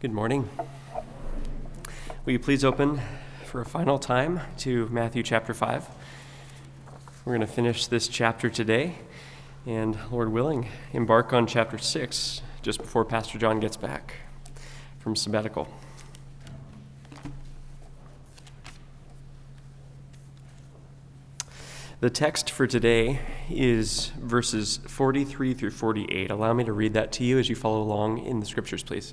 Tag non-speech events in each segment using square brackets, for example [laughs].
Good morning. Will you please open for a final time to Matthew chapter 5? We're going to finish this chapter today and, Lord willing, embark on chapter 6 just before Pastor John gets back from sabbatical. The text for today is verses 43 through 48. Allow me to read that to you as you follow along in the scriptures, please.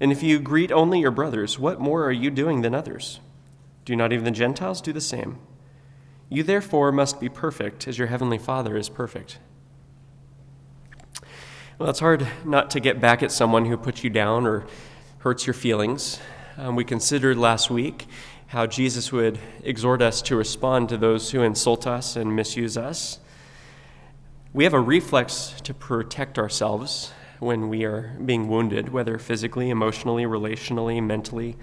And if you greet only your brothers, what more are you doing than others? Do not even the Gentiles do the same? You therefore must be perfect, as your heavenly Father is perfect. Well, it's hard not to get back at someone who puts you down or hurts your feelings. Um, we considered last week how Jesus would exhort us to respond to those who insult us and misuse us. We have a reflex to protect ourselves when we are being wounded, whether physically, emotionally, relationally, mentally.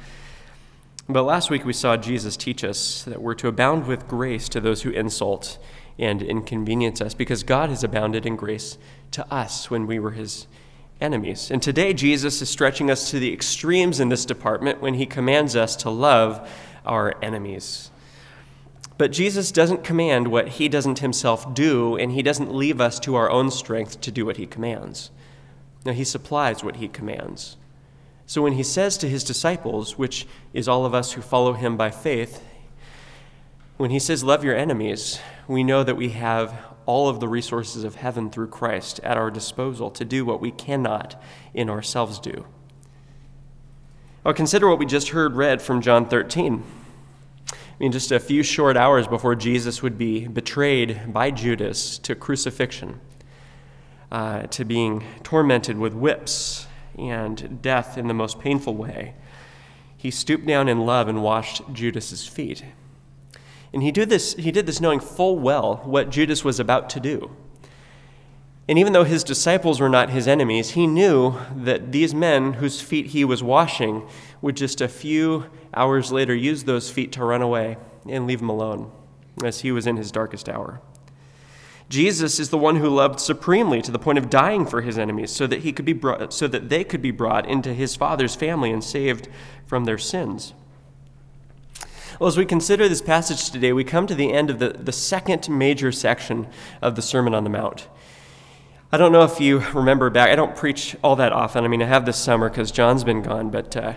But last week we saw Jesus teach us that we're to abound with grace to those who insult and inconvenience us because God has abounded in grace to us when we were his enemies. And today Jesus is stretching us to the extremes in this department when he commands us to love our enemies. But Jesus doesn't command what he doesn't himself do, and he doesn't leave us to our own strength to do what he commands. Now, he supplies what he commands. So when he says to his disciples, which is all of us who follow him by faith, when he says, Love your enemies, we know that we have all of the resources of heaven through Christ at our disposal to do what we cannot in ourselves do. Now, consider what we just heard read from John 13. I mean, just a few short hours before Jesus would be betrayed by Judas to crucifixion, uh, to being tormented with whips and death in the most painful way, he stooped down in love and washed Judas's feet. And he did this, he did this knowing full well what Judas was about to do. And even though his disciples were not his enemies, he knew that these men whose feet he was washing would just a few hours later use those feet to run away and leave him alone as he was in his darkest hour. Jesus is the one who loved supremely to the point of dying for his enemies so that he could be brought, so that they could be brought into his father's family and saved from their sins. Well, as we consider this passage today, we come to the end of the, the second major section of the Sermon on the Mount. I don't know if you remember back, I don't preach all that often. I mean, I have this summer because John's been gone, but uh,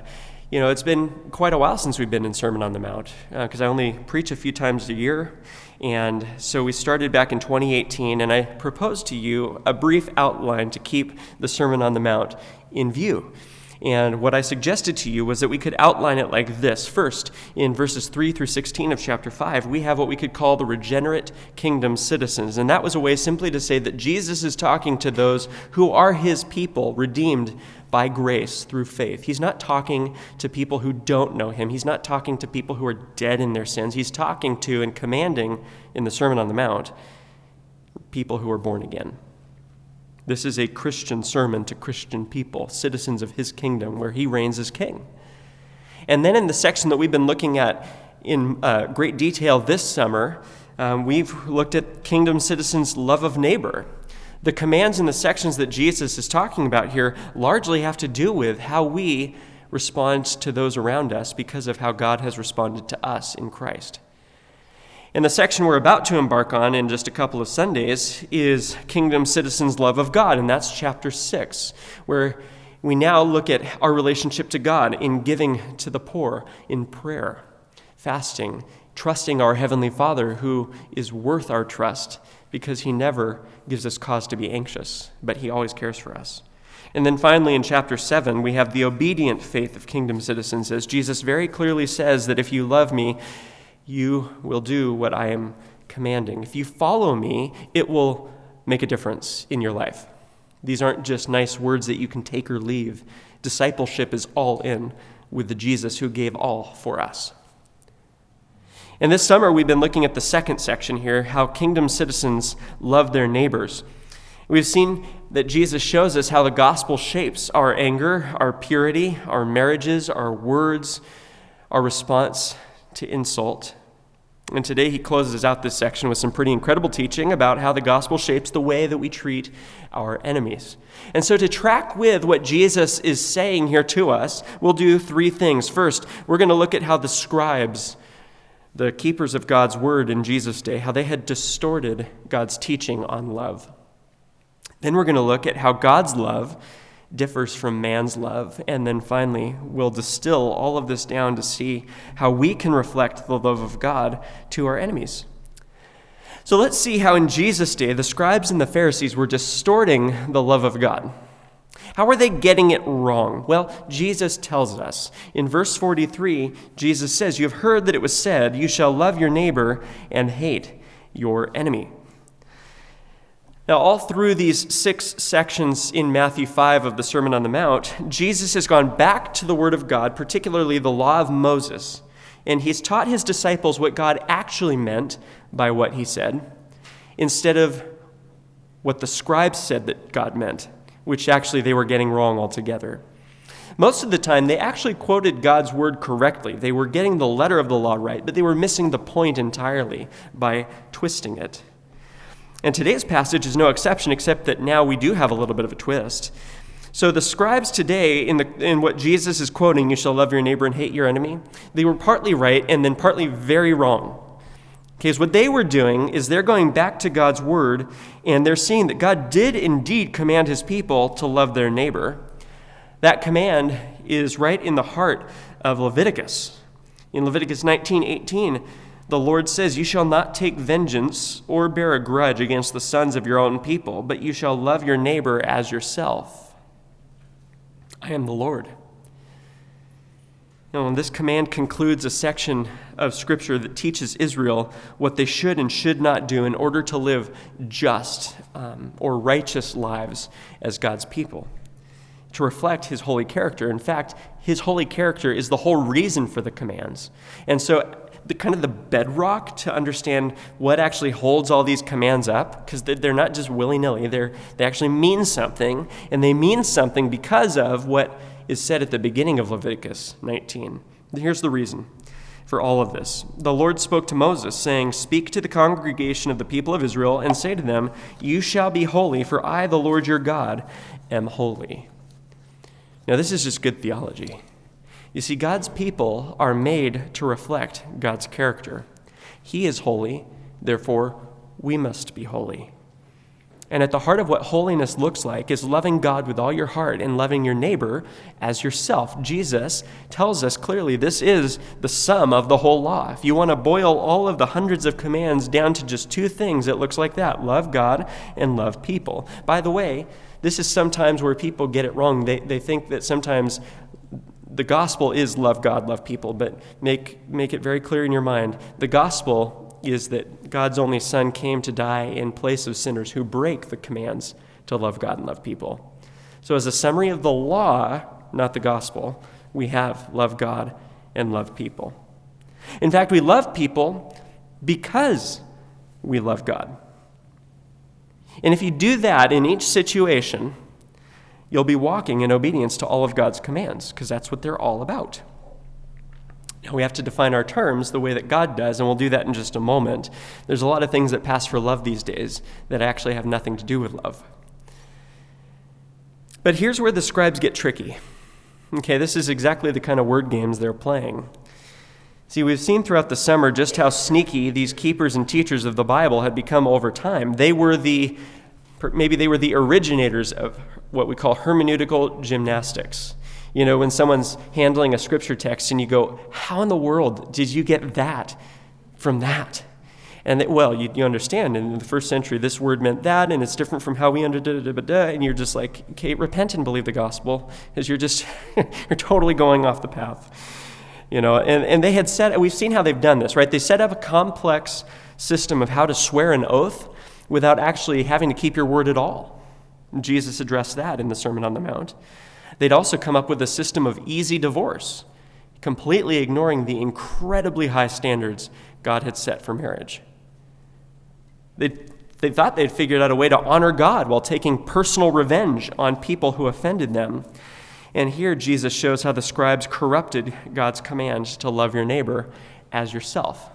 you know, it's been quite a while since we've been in Sermon on the Mount because uh, I only preach a few times a year. And so we started back in 2018, and I proposed to you a brief outline to keep the Sermon on the Mount in view. And what I suggested to you was that we could outline it like this. First, in verses 3 through 16 of chapter 5, we have what we could call the regenerate kingdom citizens. And that was a way simply to say that Jesus is talking to those who are his people, redeemed by grace through faith. He's not talking to people who don't know him. He's not talking to people who are dead in their sins. He's talking to and commanding in the Sermon on the Mount people who are born again. This is a Christian sermon to Christian people, citizens of his kingdom, where he reigns as king. And then in the section that we've been looking at in uh, great detail this summer, um, we've looked at kingdom citizens' love of neighbor. The commands in the sections that Jesus is talking about here largely have to do with how we respond to those around us because of how God has responded to us in Christ. And the section we're about to embark on in just a couple of Sundays is Kingdom Citizens' Love of God, and that's chapter 6, where we now look at our relationship to God in giving to the poor, in prayer, fasting, trusting our Heavenly Father who is worth our trust because He never gives us cause to be anxious, but He always cares for us. And then finally, in chapter 7, we have the obedient faith of kingdom citizens, as Jesus very clearly says that if you love me, you will do what I am commanding. If you follow me, it will make a difference in your life. These aren't just nice words that you can take or leave. Discipleship is all in with the Jesus who gave all for us. And this summer, we've been looking at the second section here how kingdom citizens love their neighbors. We've seen that Jesus shows us how the gospel shapes our anger, our purity, our marriages, our words, our response to insult. And today he closes out this section with some pretty incredible teaching about how the gospel shapes the way that we treat our enemies. And so, to track with what Jesus is saying here to us, we'll do three things. First, we're going to look at how the scribes, the keepers of God's word in Jesus' day, how they had distorted God's teaching on love. Then we're going to look at how God's love differs from man's love. And then finally, we'll distill all of this down to see how we can reflect the love of God to our enemies. So let's see how in Jesus' day the scribes and the Pharisees were distorting the love of God. How are they getting it wrong? Well, Jesus tells us. In verse 43, Jesus says, You have heard that it was said, You shall love your neighbor and hate your enemy. Now, all through these six sections in Matthew 5 of the Sermon on the Mount, Jesus has gone back to the Word of God, particularly the law of Moses, and he's taught his disciples what God actually meant by what he said, instead of what the scribes said that God meant, which actually they were getting wrong altogether. Most of the time, they actually quoted God's word correctly. They were getting the letter of the law right, but they were missing the point entirely by twisting it. And today's passage is no exception, except that now we do have a little bit of a twist. So the scribes today, in, the, in what Jesus is quoting, you shall love your neighbor and hate your enemy, they were partly right and then partly very wrong. Because what they were doing is they're going back to God's word and they're seeing that God did indeed command his people to love their neighbor. That command is right in the heart of Leviticus. In Leviticus 19 18, the Lord says, You shall not take vengeance or bear a grudge against the sons of your own people, but you shall love your neighbor as yourself. I am the Lord. Now, this command concludes a section of Scripture that teaches Israel what they should and should not do in order to live just um, or righteous lives as God's people, to reflect His holy character. In fact, His holy character is the whole reason for the commands. And so, the kind of the bedrock to understand what actually holds all these commands up because they're not just willy-nilly they're, they actually mean something and they mean something because of what is said at the beginning of leviticus 19 here's the reason for all of this the lord spoke to moses saying speak to the congregation of the people of israel and say to them you shall be holy for i the lord your god am holy now this is just good theology you see, God's people are made to reflect God's character. He is holy, therefore, we must be holy. And at the heart of what holiness looks like is loving God with all your heart and loving your neighbor as yourself. Jesus tells us clearly this is the sum of the whole law. If you want to boil all of the hundreds of commands down to just two things, it looks like that love God and love people. By the way, this is sometimes where people get it wrong. They, they think that sometimes the gospel is love God, love people, but make, make it very clear in your mind the gospel is that God's only Son came to die in place of sinners who break the commands to love God and love people. So, as a summary of the law, not the gospel, we have love God and love people. In fact, we love people because we love God. And if you do that in each situation, you'll be walking in obedience to all of God's commands, because that's what they're all about. Now, we have to define our terms the way that God does, and we'll do that in just a moment. There's a lot of things that pass for love these days that actually have nothing to do with love. But here's where the scribes get tricky. Okay, this is exactly the kind of word games they're playing. See, we've seen throughout the summer just how sneaky these keepers and teachers of the Bible had become over time. They were the maybe they were the originators of what we call hermeneutical gymnastics. You know, when someone's handling a scripture text and you go, How in the world did you get that from that? And that, well, you, you understand in the first century this word meant that, and it's different from how we understood it, and you're just like, okay, repent and believe the gospel, because you're just, [laughs] you're totally going off the path. You know, and, and they had set, we've seen how they've done this, right? They set up a complex system of how to swear an oath without actually having to keep your word at all. Jesus addressed that in the Sermon on the Mount. They'd also come up with a system of easy divorce completely ignoring the incredibly high standards God had set for marriage. They, they thought they'd figured out a way to honor God while taking personal revenge on people who offended them. And here Jesus shows how the scribes corrupted God's command to love your neighbor as yourself.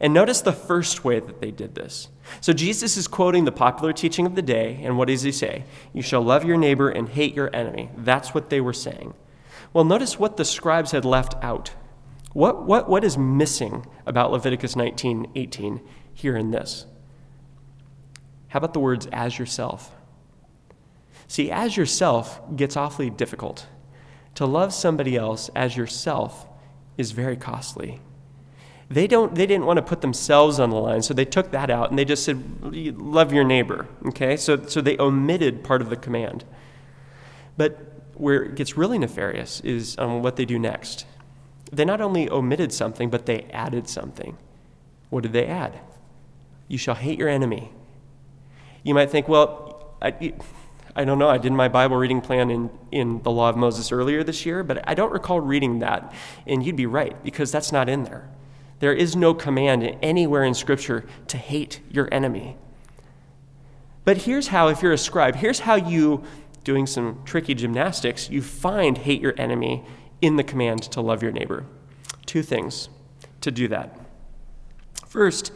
And notice the first way that they did this. So Jesus is quoting the popular teaching of the day, and what does he say? You shall love your neighbor and hate your enemy. That's what they were saying. Well, notice what the scribes had left out. What, what, what is missing about Leviticus 19 18 here in this? How about the words as yourself? See, as yourself gets awfully difficult. To love somebody else as yourself is very costly. They, don't, they didn't want to put themselves on the line, so they took that out and they just said, Love your neighbor. Okay? So, so they omitted part of the command. But where it gets really nefarious is on what they do next. They not only omitted something, but they added something. What did they add? You shall hate your enemy. You might think, well, I, I don't know. I did my Bible reading plan in, in the Law of Moses earlier this year, but I don't recall reading that. And you'd be right, because that's not in there. There is no command anywhere in Scripture to hate your enemy. But here's how, if you're a scribe, here's how you, doing some tricky gymnastics, you find hate your enemy in the command to love your neighbor. Two things to do that. First,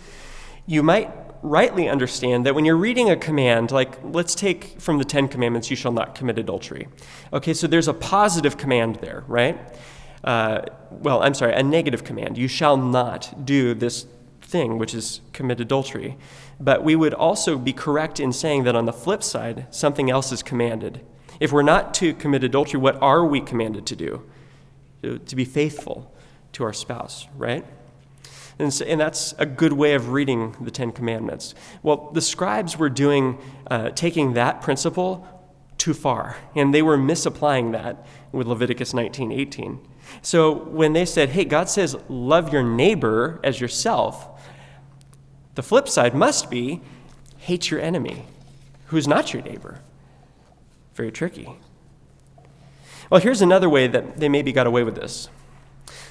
you might rightly understand that when you're reading a command, like let's take from the Ten Commandments, you shall not commit adultery. Okay, so there's a positive command there, right? Uh, well, I'm sorry, a negative command. You shall not do this thing, which is commit adultery. But we would also be correct in saying that on the flip side, something else is commanded. If we're not to commit adultery, what are we commanded to do? To, to be faithful to our spouse, right? And, so, and, that's a good way of reading the Ten Commandments. Well, the scribes were doing, uh, taking that principle too far, and they were misapplying that with Leviticus 19 18. So when they said, hey, God says, love your neighbor as yourself, the flip side must be hate your enemy, who's not your neighbor. Very tricky. Well, here's another way that they maybe got away with this.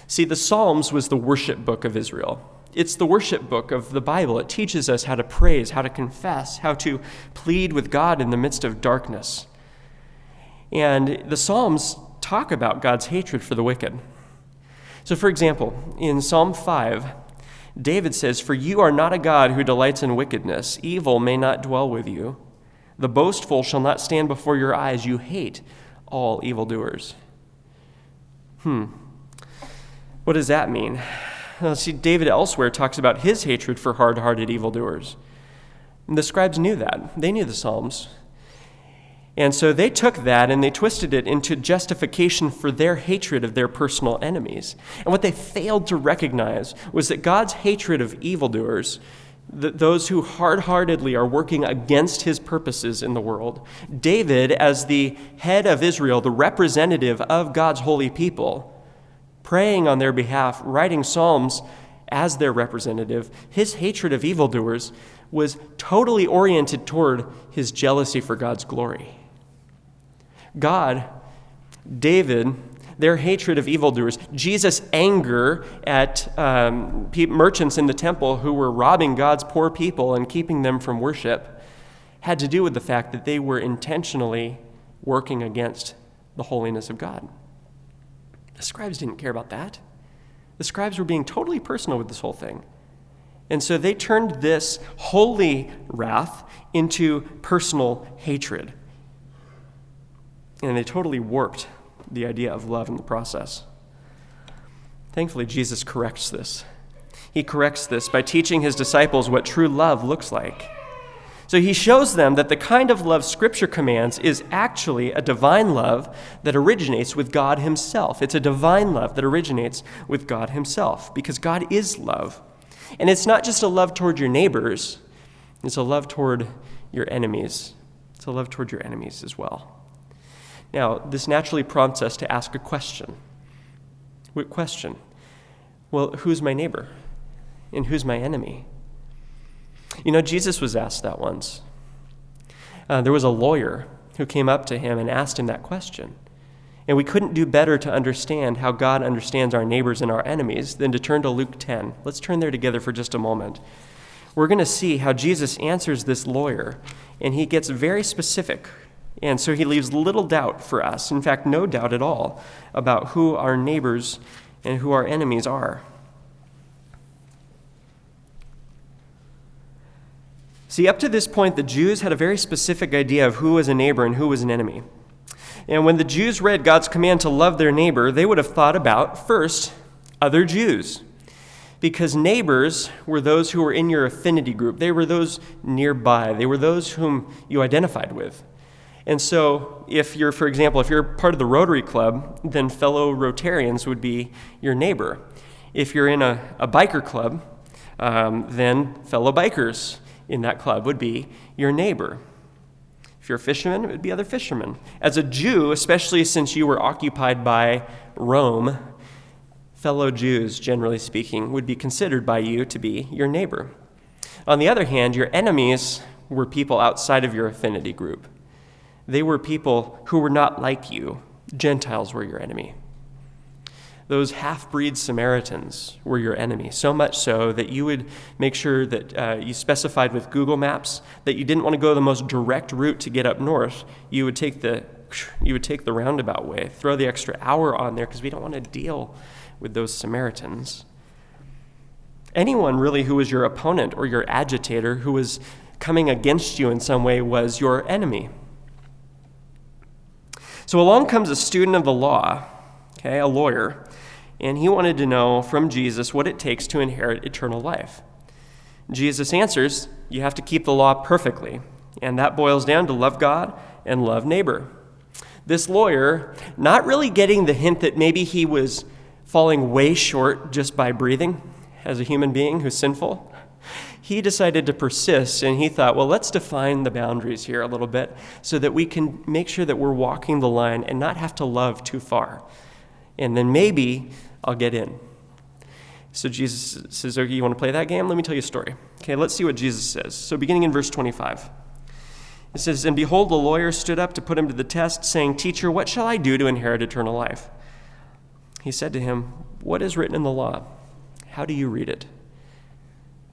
See, the Psalms was the worship book of Israel. It's the worship book of the Bible. It teaches us how to praise, how to confess, how to plead with God in the midst of darkness. And the Psalms talk about God's hatred for the wicked. So, for example, in Psalm 5, David says, For you are not a God who delights in wickedness. Evil may not dwell with you. The boastful shall not stand before your eyes. You hate all evildoers. Hmm. What does that mean? See, David elsewhere talks about his hatred for hard hearted evildoers. And the scribes knew that. They knew the Psalms. And so they took that and they twisted it into justification for their hatred of their personal enemies. And what they failed to recognize was that God's hatred of evildoers, those who hard heartedly are working against his purposes in the world, David, as the head of Israel, the representative of God's holy people, praying on their behalf, writing Psalms as their representative, his hatred of evildoers was totally oriented toward his jealousy for God's glory. God, David, their hatred of evildoers, Jesus' anger at um, merchants in the temple who were robbing God's poor people and keeping them from worship, had to do with the fact that they were intentionally working against the holiness of God. The scribes didn't care about that. The scribes were being totally personal with this whole thing. And so they turned this holy wrath into personal hatred. And they totally warped the idea of love in the process. Thankfully, Jesus corrects this. He corrects this by teaching his disciples what true love looks like. So he shows them that the kind of love Scripture commands is actually a divine love that originates with God Himself. It's a divine love that originates with God Himself because God is love. And it's not just a love toward your neighbors, it's a love toward your enemies. It's a love toward your enemies as well. Now, this naturally prompts us to ask a question. What question? Well, who's my neighbor? And who's my enemy? You know, Jesus was asked that once. Uh, there was a lawyer who came up to him and asked him that question. And we couldn't do better to understand how God understands our neighbors and our enemies than to turn to Luke 10. Let's turn there together for just a moment. We're going to see how Jesus answers this lawyer, and he gets very specific. And so he leaves little doubt for us, in fact, no doubt at all, about who our neighbors and who our enemies are. See, up to this point, the Jews had a very specific idea of who was a neighbor and who was an enemy. And when the Jews read God's command to love their neighbor, they would have thought about, first, other Jews. Because neighbors were those who were in your affinity group, they were those nearby, they were those whom you identified with. And so, if you're, for example, if you're part of the Rotary Club, then fellow Rotarians would be your neighbor. If you're in a, a biker club, um, then fellow bikers in that club would be your neighbor. If you're a fisherman, it would be other fishermen. As a Jew, especially since you were occupied by Rome, fellow Jews, generally speaking, would be considered by you to be your neighbor. On the other hand, your enemies were people outside of your affinity group. They were people who were not like you. Gentiles were your enemy those half breed Samaritans were your enemy, so much so that you would make sure that uh, you specified with Google Maps that you didn't want to go the most direct route to get up north. You would take the, you would take the roundabout way, throw the extra hour on there because we don't want to deal with those Samaritans. Anyone really who was your opponent or your agitator, who was coming against you in some way, was your enemy. So along comes a student of the law, okay, a lawyer, and he wanted to know from Jesus what it takes to inherit eternal life. Jesus answers, You have to keep the law perfectly, and that boils down to love God and love neighbor. This lawyer, not really getting the hint that maybe he was falling way short just by breathing as a human being who's sinful, he decided to persist and he thought, well, let's define the boundaries here a little bit so that we can make sure that we're walking the line and not have to love too far. And then maybe I'll get in. So Jesus says, Okay, you want to play that game? Let me tell you a story. Okay, let's see what Jesus says. So, beginning in verse 25, it says, And behold, the lawyer stood up to put him to the test, saying, Teacher, what shall I do to inherit eternal life? He said to him, What is written in the law? How do you read it?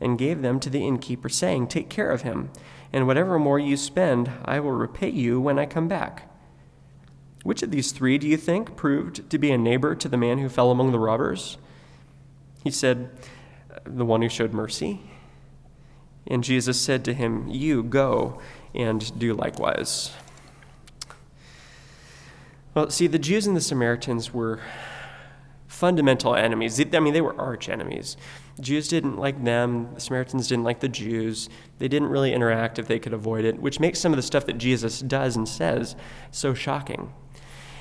and gave them to the innkeeper, saying, Take care of him, and whatever more you spend, I will repay you when I come back. Which of these three do you think proved to be a neighbor to the man who fell among the robbers? He said, the one who showed mercy. And Jesus said to him, You go and do likewise. Well, see, the Jews and the Samaritans were fundamental enemies. I mean, they were arch enemies. Jews didn't like them, the Samaritans didn't like the Jews. They didn't really interact if they could avoid it, which makes some of the stuff that Jesus does and says so shocking.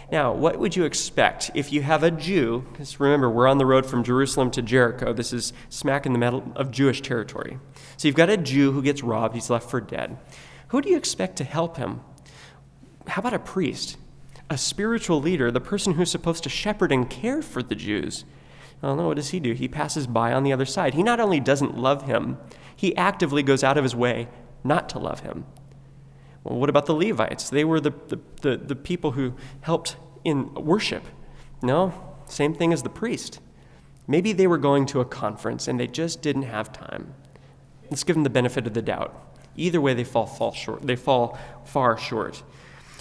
Now, what would you expect if you have a Jew? Because remember, we're on the road from Jerusalem to Jericho. This is smack in the middle of Jewish territory. So you've got a Jew who gets robbed, he's left for dead. Who do you expect to help him? How about a priest? A spiritual leader, the person who's supposed to shepherd and care for the Jews. Well, no, what does he do? He passes by on the other side. He not only doesn't love him, he actively goes out of his way not to love him. Well, what about the Levites? They were the, the, the, the people who helped in worship. No, same thing as the priest. Maybe they were going to a conference and they just didn't have time. Let's give them the benefit of the doubt. Either way, they fall, fall short. They fall far short.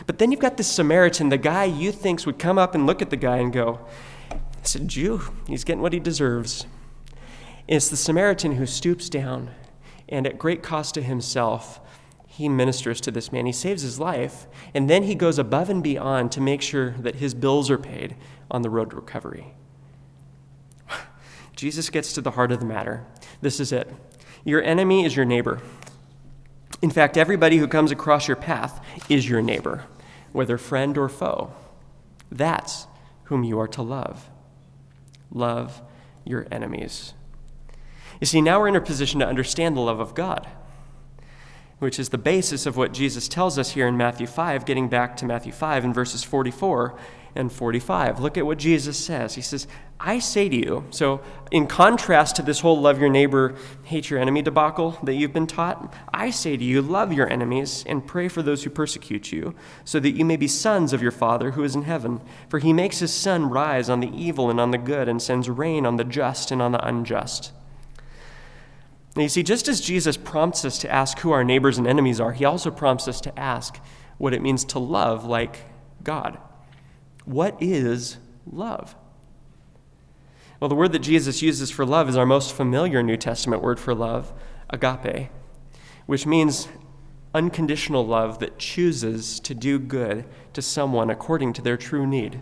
But then you've got this Samaritan, the guy you think would come up and look at the guy and go, It's a Jew. He's getting what he deserves. And it's the Samaritan who stoops down and, at great cost to himself, he ministers to this man. He saves his life, and then he goes above and beyond to make sure that his bills are paid on the road to recovery. [sighs] Jesus gets to the heart of the matter. This is it Your enemy is your neighbor. In fact, everybody who comes across your path is your neighbor, whether friend or foe. That's whom you are to love. Love your enemies. You see, now we're in a position to understand the love of God which is the basis of what Jesus tells us here in Matthew 5, getting back to Matthew 5 in verses 44 and 45. Look at what Jesus says. He says, I say to you, so in contrast to this whole love your neighbor, hate your enemy debacle that you've been taught, I say to you, love your enemies and pray for those who persecute you, so that you may be sons of your Father who is in heaven. For he makes his sun rise on the evil and on the good, and sends rain on the just and on the unjust. Now, you see, just as Jesus prompts us to ask who our neighbors and enemies are, he also prompts us to ask what it means to love like God. What is love? Well, the word that Jesus uses for love is our most familiar New Testament word for love, agape, which means unconditional love that chooses to do good to someone according to their true need.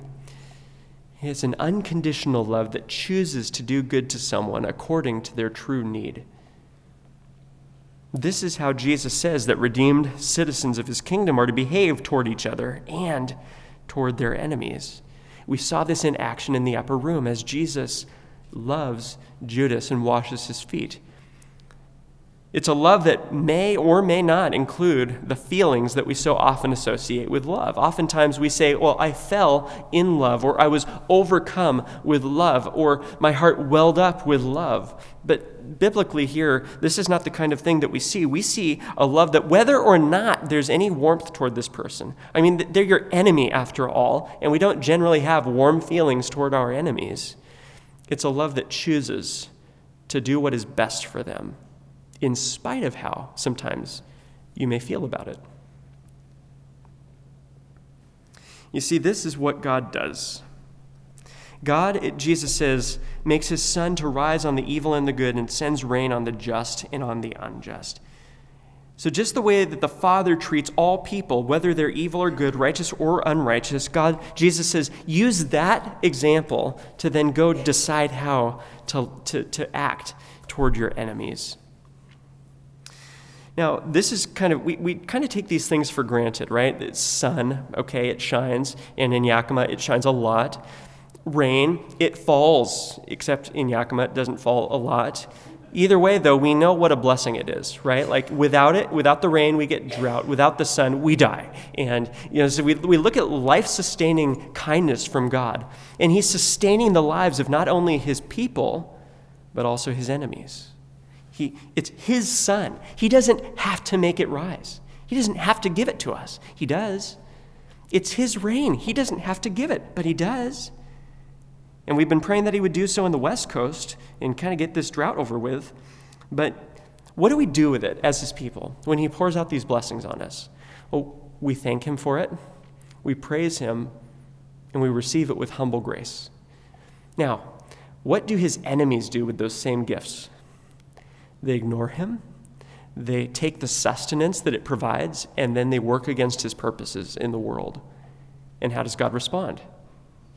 It's an unconditional love that chooses to do good to someone according to their true need. This is how Jesus says that redeemed citizens of his kingdom are to behave toward each other and toward their enemies. We saw this in action in the upper room as Jesus loves Judas and washes his feet. It's a love that may or may not include the feelings that we so often associate with love. Oftentimes we say, Well, I fell in love, or I was overcome with love, or my heart welled up with love. But biblically, here, this is not the kind of thing that we see. We see a love that, whether or not there's any warmth toward this person, I mean, they're your enemy after all, and we don't generally have warm feelings toward our enemies. It's a love that chooses to do what is best for them in spite of how sometimes you may feel about it. You see, this is what God does. God, Jesus says, makes his sun to rise on the evil and the good and sends rain on the just and on the unjust. So, just the way that the Father treats all people, whether they're evil or good, righteous or unrighteous, God, Jesus says, use that example to then go decide how to, to, to act toward your enemies. Now, this is kind of, we, we kind of take these things for granted, right? It's sun, okay, it shines. And in Yakima, it shines a lot. Rain, it falls, except in Yakima, it doesn't fall a lot. Either way, though, we know what a blessing it is, right? Like without it, without the rain, we get drought. Without the sun, we die. And, you know, so we, we look at life sustaining kindness from God. And He's sustaining the lives of not only His people, but also His enemies. He, it's His sun. He doesn't have to make it rise, He doesn't have to give it to us. He does. It's His rain. He doesn't have to give it, but He does. And we've been praying that He would do so in the West Coast and kind of get this drought over with. But what do we do with it as His people when He pours out these blessings on us? Well, we thank Him for it, we praise Him, and we receive it with humble grace. Now, what do His enemies do with those same gifts? They ignore him. They take the sustenance that it provides, and then they work against his purposes in the world. And how does God respond?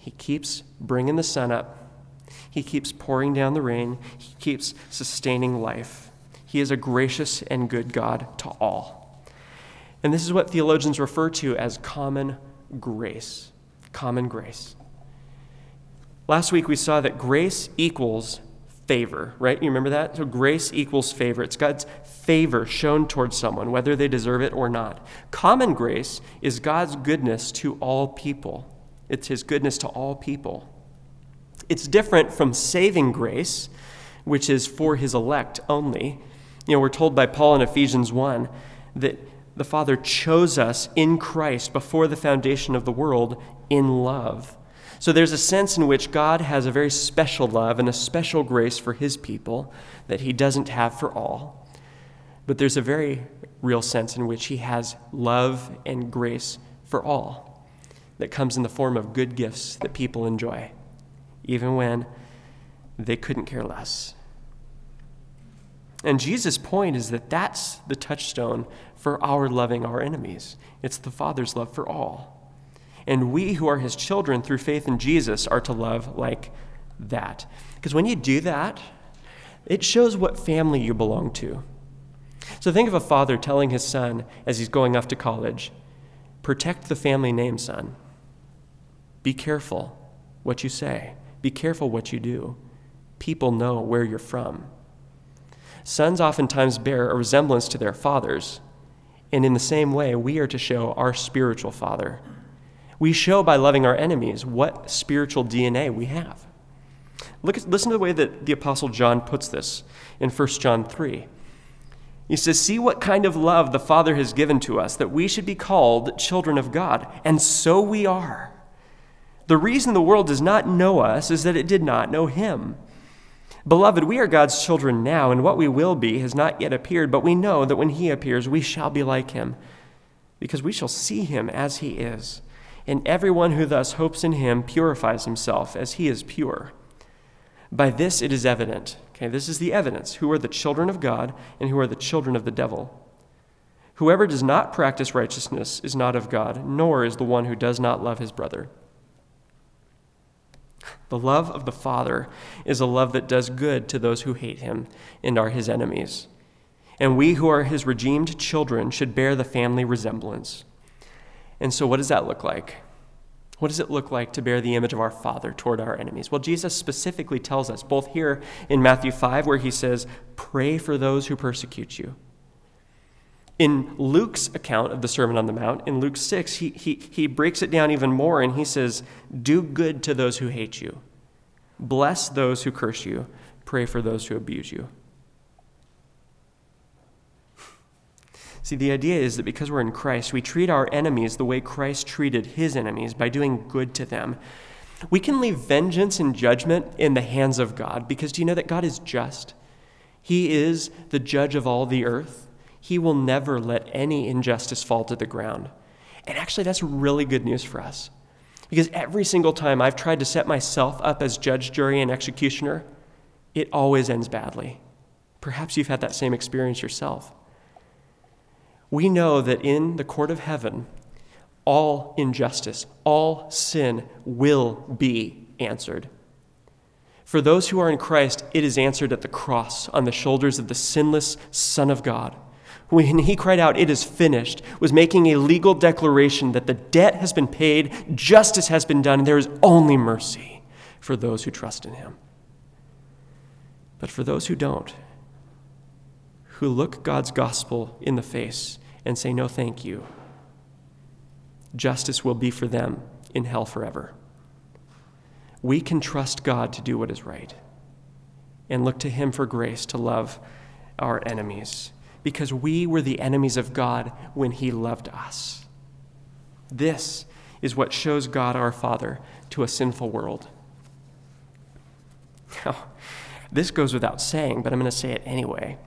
He keeps bringing the sun up, he keeps pouring down the rain, he keeps sustaining life. He is a gracious and good God to all. And this is what theologians refer to as common grace. Common grace. Last week we saw that grace equals favor, right? You remember that? So grace equals favor. It's God's favor shown towards someone, whether they deserve it or not. Common grace is God's goodness to all people, it's His goodness to all people. It's different from saving grace, which is for His elect only. You know, we're told by Paul in Ephesians 1 that the Father chose us in Christ before the foundation of the world in love. So there's a sense in which God has a very special love and a special grace for his people that he doesn't have for all. But there's a very real sense in which he has love and grace for all that comes in the form of good gifts that people enjoy. even when they couldn't care less. And Jesus' point is that that's the touchstone for our loving our enemies. It's the Father's love for all. And we who are his children through faith in Jesus are to love like that. Because when you do that, it shows what family you belong to. So think of a father telling his son as he's going off to college protect the family name, son. Be careful what you say, be careful what you do. People know where you're from. Sons oftentimes bear a resemblance to their fathers, and in the same way, we are to show our spiritual father. We show by loving our enemies what spiritual DNA we have. Look, listen to the way that the Apostle John puts this in 1 John 3. He says, See what kind of love the Father has given to us, that we should be called children of God. And so we are. The reason the world does not know us is that it did not know Him. Beloved, we are God's children now, and what we will be has not yet appeared, but we know that when He appears, we shall be like Him, because we shall see Him as He is. And everyone who thus hopes in Him purifies himself as He is pure. By this it is evident. Okay, this is the evidence who are the children of God and who are the children of the devil. Whoever does not practice righteousness is not of God, nor is the one who does not love his brother. The love of the Father is a love that does good to those who hate him and are his enemies. And we who are his redeemed children should bear the family resemblance. And so, what does that look like? What does it look like to bear the image of our Father toward our enemies? Well, Jesus specifically tells us, both here in Matthew 5, where he says, Pray for those who persecute you. In Luke's account of the Sermon on the Mount, in Luke 6, he, he, he breaks it down even more and he says, Do good to those who hate you, bless those who curse you, pray for those who abuse you. See, the idea is that because we're in Christ, we treat our enemies the way Christ treated his enemies by doing good to them. We can leave vengeance and judgment in the hands of God because do you know that God is just? He is the judge of all the earth. He will never let any injustice fall to the ground. And actually, that's really good news for us. Because every single time I've tried to set myself up as judge, jury, and executioner, it always ends badly. Perhaps you've had that same experience yourself we know that in the court of heaven, all injustice, all sin will be answered. For those who are in Christ, it is answered at the cross on the shoulders of the sinless Son of God. When he cried out, It is finished, was making a legal declaration that the debt has been paid, justice has been done, and there is only mercy for those who trust in him. But for those who don't, who look God's gospel in the face and say, No, thank you. Justice will be for them in hell forever. We can trust God to do what is right and look to Him for grace to love our enemies because we were the enemies of God when He loved us. This is what shows God our Father to a sinful world. Now, this goes without saying, but I'm going to say it anyway.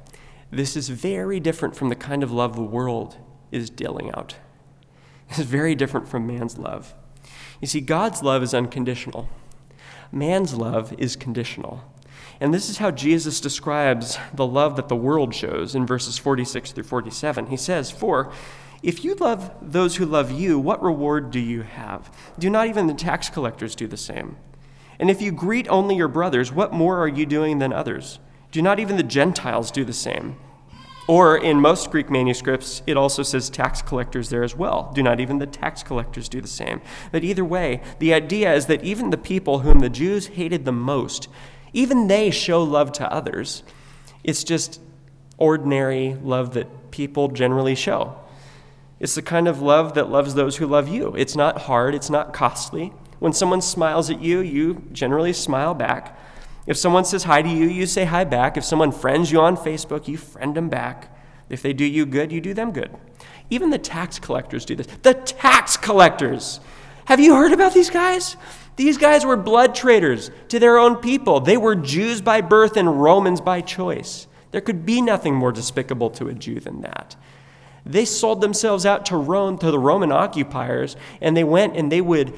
This is very different from the kind of love the world is dealing out. This is very different from man's love. You see, God's love is unconditional, man's love is conditional. And this is how Jesus describes the love that the world shows in verses 46 through 47. He says, For if you love those who love you, what reward do you have? Do not even the tax collectors do the same? And if you greet only your brothers, what more are you doing than others? Do not even the Gentiles do the same? Or in most Greek manuscripts, it also says tax collectors there as well. Do not even the tax collectors do the same? But either way, the idea is that even the people whom the Jews hated the most, even they show love to others. It's just ordinary love that people generally show. It's the kind of love that loves those who love you. It's not hard, it's not costly. When someone smiles at you, you generally smile back. If someone says hi to you, you say hi back. If someone friends you on Facebook, you friend them back. If they do you good, you do them good. Even the tax collectors do this. The tax collectors! Have you heard about these guys? These guys were blood traitors to their own people. They were Jews by birth and Romans by choice. There could be nothing more despicable to a Jew than that. They sold themselves out to Rome, to the Roman occupiers, and they went and they would,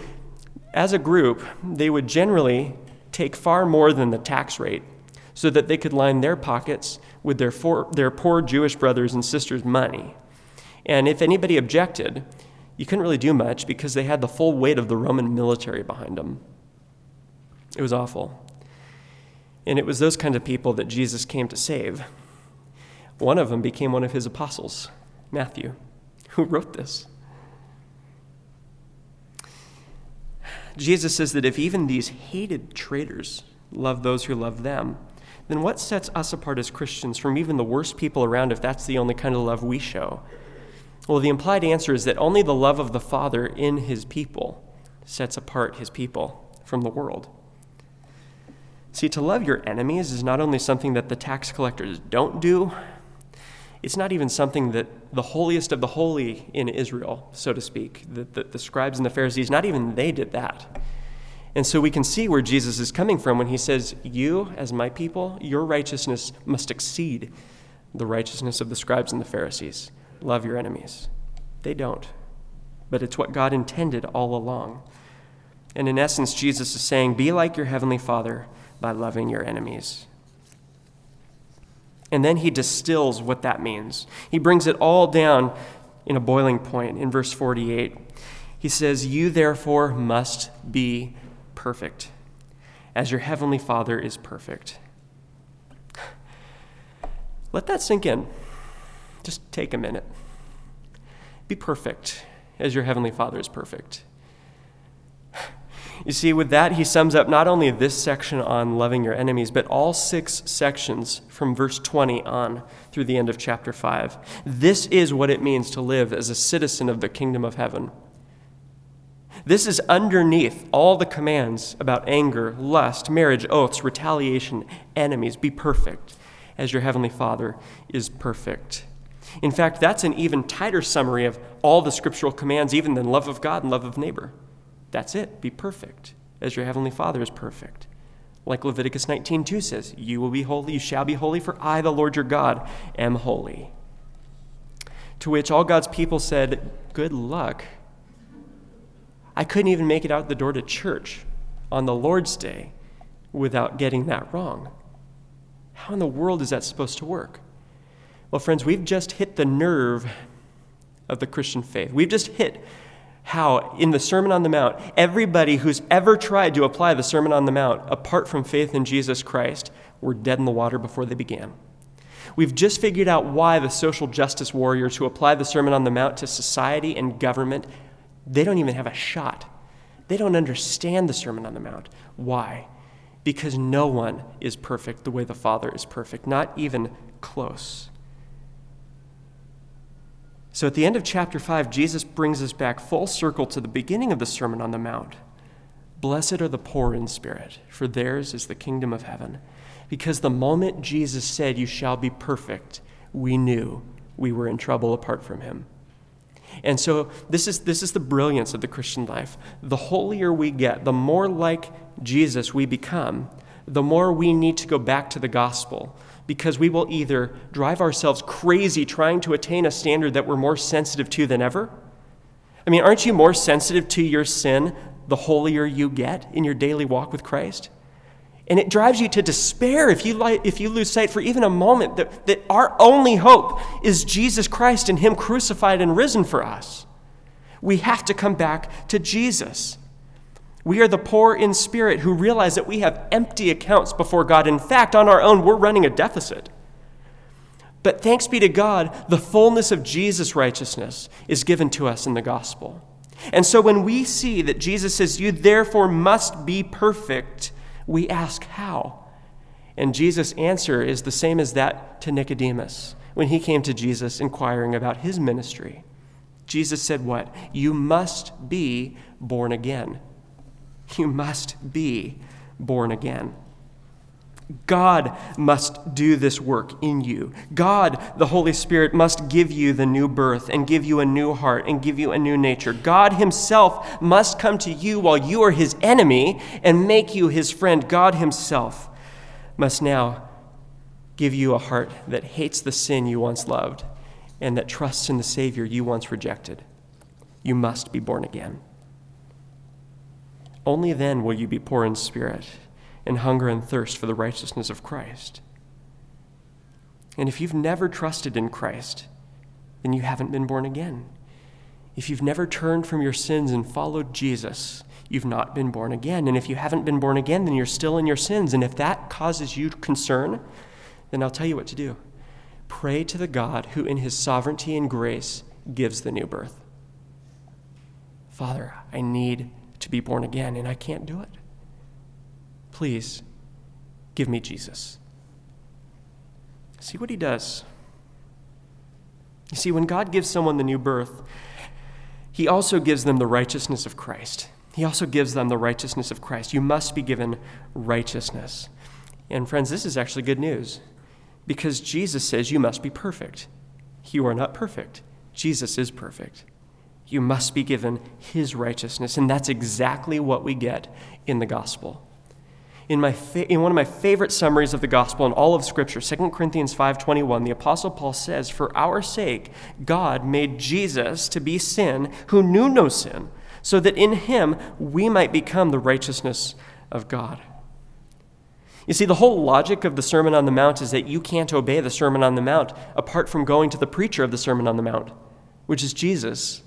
as a group, they would generally take far more than the tax rate so that they could line their pockets with their, for, their poor Jewish brothers and sisters' money. And if anybody objected, you couldn't really do much because they had the full weight of the Roman military behind them. It was awful. And it was those kind of people that Jesus came to save. One of them became one of his apostles, Matthew, who wrote this. Jesus says that if even these hated traitors love those who love them, then what sets us apart as Christians from even the worst people around if that's the only kind of love we show? Well, the implied answer is that only the love of the Father in his people sets apart his people from the world. See, to love your enemies is not only something that the tax collectors don't do, it's not even something that the holiest of the holy in Israel, so to speak, the, the, scribes and the Pharisees, not even they did that. And so we can see where Jesus is coming from when he says, You, as my people, your righteousness must exceed the righteousness of the scribes and the Pharisees. Love your enemies. They don't. But it's what God intended all along. And in essence, Jesus is saying, Be like your heavenly Father by loving your enemies. And then he distills what that means. He brings it all down in a boiling point in verse 48. He says, You therefore must be perfect, as your heavenly Father is perfect. Let that sink in. Just take a minute. Be perfect, as your heavenly Father is perfect. You see, with that, he sums up not only this section on loving your enemies, but all six sections from verse 20 on through the end of chapter 5. This is what it means to live as a citizen of the kingdom of heaven. This is underneath all the commands about anger, lust, marriage, oaths, retaliation, enemies. Be perfect, as your heavenly Father is perfect. In fact, that's an even tighter summary of all the scriptural commands, even than love of God and love of neighbor. That's it. Be perfect, as your heavenly Father is perfect. Like Leviticus 19:2 says, "You will be holy, you shall be holy, for I, the Lord your God, am holy." To which all God's people said, "Good luck." I couldn't even make it out the door to church on the Lord's day without getting that wrong. How in the world is that supposed to work? Well, friends, we've just hit the nerve of the Christian faith. We've just hit how in the Sermon on the Mount, everybody who's ever tried to apply the Sermon on the Mount apart from faith in Jesus Christ were dead in the water before they began. We've just figured out why the social justice warriors who apply the Sermon on the Mount to society and government, they don't even have a shot. They don't understand the Sermon on the Mount. Why? Because no one is perfect the way the Father is perfect, not even close. So at the end of chapter 5, Jesus brings us back full circle to the beginning of the Sermon on the Mount. Blessed are the poor in spirit, for theirs is the kingdom of heaven. Because the moment Jesus said, You shall be perfect, we knew we were in trouble apart from him. And so this is, this is the brilliance of the Christian life. The holier we get, the more like Jesus we become, the more we need to go back to the gospel because we will either drive ourselves crazy trying to attain a standard that we're more sensitive to than ever. I mean, aren't you more sensitive to your sin the holier you get in your daily walk with Christ? And it drives you to despair if you, if you lose sight for even a moment that, that our only hope is Jesus Christ and Him crucified and risen for us. We have to come back to Jesus. We are the poor in spirit who realize that we have empty accounts before God. In fact, on our own, we're running a deficit. But thanks be to God, the fullness of Jesus' righteousness is given to us in the gospel. And so when we see that Jesus says, You therefore must be perfect, we ask, How? And Jesus' answer is the same as that to Nicodemus when he came to Jesus inquiring about his ministry. Jesus said, What? You must be born again. You must be born again. God must do this work in you. God, the Holy Spirit, must give you the new birth and give you a new heart and give you a new nature. God Himself must come to you while you are His enemy and make you His friend. God Himself must now give you a heart that hates the sin you once loved and that trusts in the Savior you once rejected. You must be born again. Only then will you be poor in spirit and hunger and thirst for the righteousness of Christ. And if you've never trusted in Christ, then you haven't been born again. If you've never turned from your sins and followed Jesus, you've not been born again. And if you haven't been born again, then you're still in your sins. And if that causes you concern, then I'll tell you what to do. Pray to the God who, in his sovereignty and grace, gives the new birth. Father, I need to be born again, and I can't do it. Please give me Jesus. See what he does. You see, when God gives someone the new birth, he also gives them the righteousness of Christ. He also gives them the righteousness of Christ. You must be given righteousness. And friends, this is actually good news because Jesus says you must be perfect. You are not perfect. Jesus is perfect. You must be given his righteousness, and that's exactly what we get in the gospel. In, my fa- in one of my favorite summaries of the gospel in all of scripture 2 corinthians 5.21 the apostle paul says for our sake god made jesus to be sin who knew no sin so that in him we might become the righteousness of god you see, the whole logic of the Sermon on the Mount is that you can't obey the Sermon on the Mount apart from going to the preacher of the Sermon on the Mount, which is Jesus.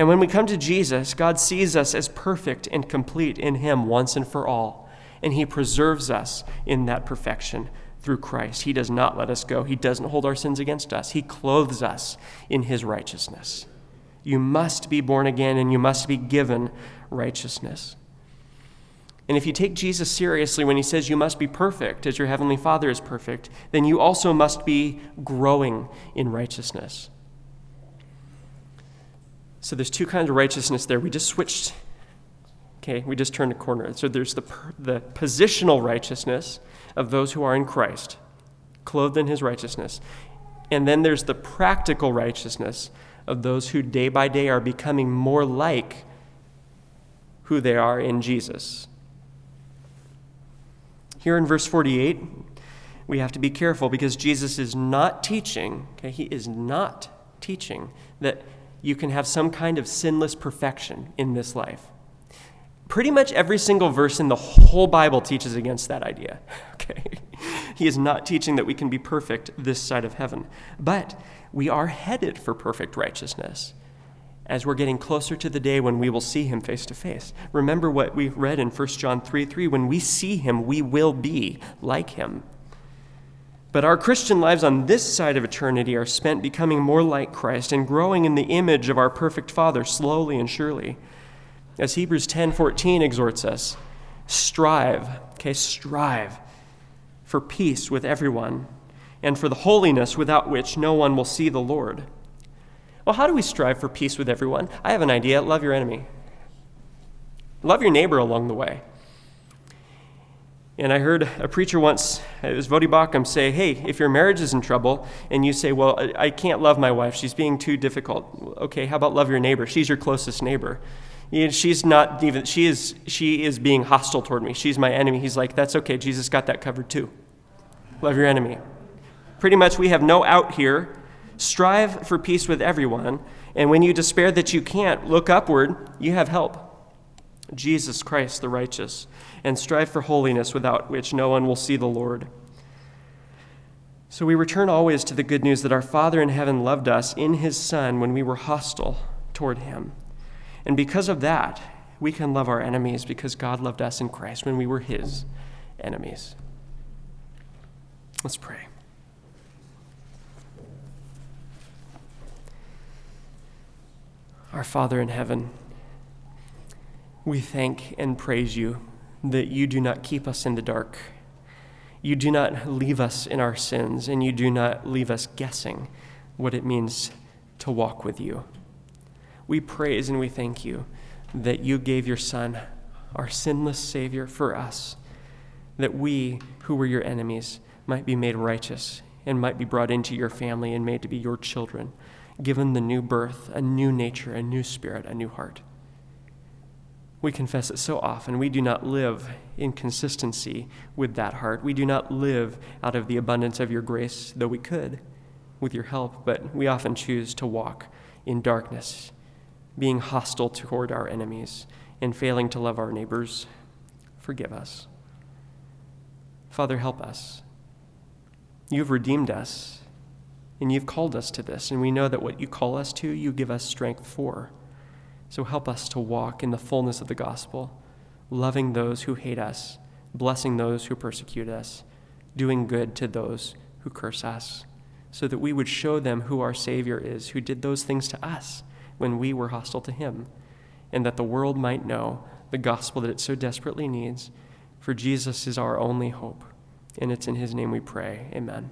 And when we come to Jesus, God sees us as perfect and complete in Him once and for all. And He preserves us in that perfection through Christ. He does not let us go, He doesn't hold our sins against us. He clothes us in His righteousness. You must be born again and you must be given righteousness. And if you take Jesus seriously when he says you must be perfect as your heavenly Father is perfect, then you also must be growing in righteousness. So there's two kinds of righteousness there. We just switched. Okay, we just turned a corner. So there's the, the positional righteousness of those who are in Christ, clothed in his righteousness. And then there's the practical righteousness of those who day by day are becoming more like who they are in Jesus. Here in verse 48, we have to be careful because Jesus is not teaching, okay, he is not teaching that you can have some kind of sinless perfection in this life. Pretty much every single verse in the whole Bible teaches against that idea. [laughs] Okay? He is not teaching that we can be perfect this side of heaven, but we are headed for perfect righteousness as we're getting closer to the day when we will see him face to face. Remember what we read in 1 John 3 3 when we see him, we will be like him. But our Christian lives on this side of eternity are spent becoming more like Christ and growing in the image of our perfect Father slowly and surely. As Hebrews 10:14 exhorts us, strive, okay, strive for peace with everyone and for the holiness without which no one will see the Lord. Well, how do we strive for peace with everyone? I have an idea love your enemy, love your neighbor along the way. And I heard a preacher once, it was Voddie Baucham, say, Hey, if your marriage is in trouble and you say, Well, I can't love my wife, she's being too difficult. Okay, how about love your neighbor? She's your closest neighbor. She's not even, she is, she is being hostile toward me. She's my enemy. He's like, That's okay, Jesus got that covered too. Love your enemy. Pretty much, we have no out here Strive for peace with everyone, and when you despair that you can't, look upward, you have help. Jesus Christ, the righteous, and strive for holiness without which no one will see the Lord. So we return always to the good news that our Father in heaven loved us in his Son when we were hostile toward him. And because of that, we can love our enemies because God loved us in Christ when we were his enemies. Let's pray. Our Father in heaven, we thank and praise you that you do not keep us in the dark. You do not leave us in our sins, and you do not leave us guessing what it means to walk with you. We praise and we thank you that you gave your Son, our sinless Savior, for us, that we, who were your enemies, might be made righteous and might be brought into your family and made to be your children given the new birth, a new nature, a new spirit, a new heart. We confess it so often. We do not live in consistency with that heart. We do not live out of the abundance of your grace, though we could with your help, but we often choose to walk in darkness, being hostile toward our enemies and failing to love our neighbors. Forgive us. Father, help us. You've redeemed us, and you've called us to this, and we know that what you call us to, you give us strength for. So help us to walk in the fullness of the gospel, loving those who hate us, blessing those who persecute us, doing good to those who curse us, so that we would show them who our Savior is, who did those things to us when we were hostile to him, and that the world might know the gospel that it so desperately needs. For Jesus is our only hope. And it's in his name we pray. Amen.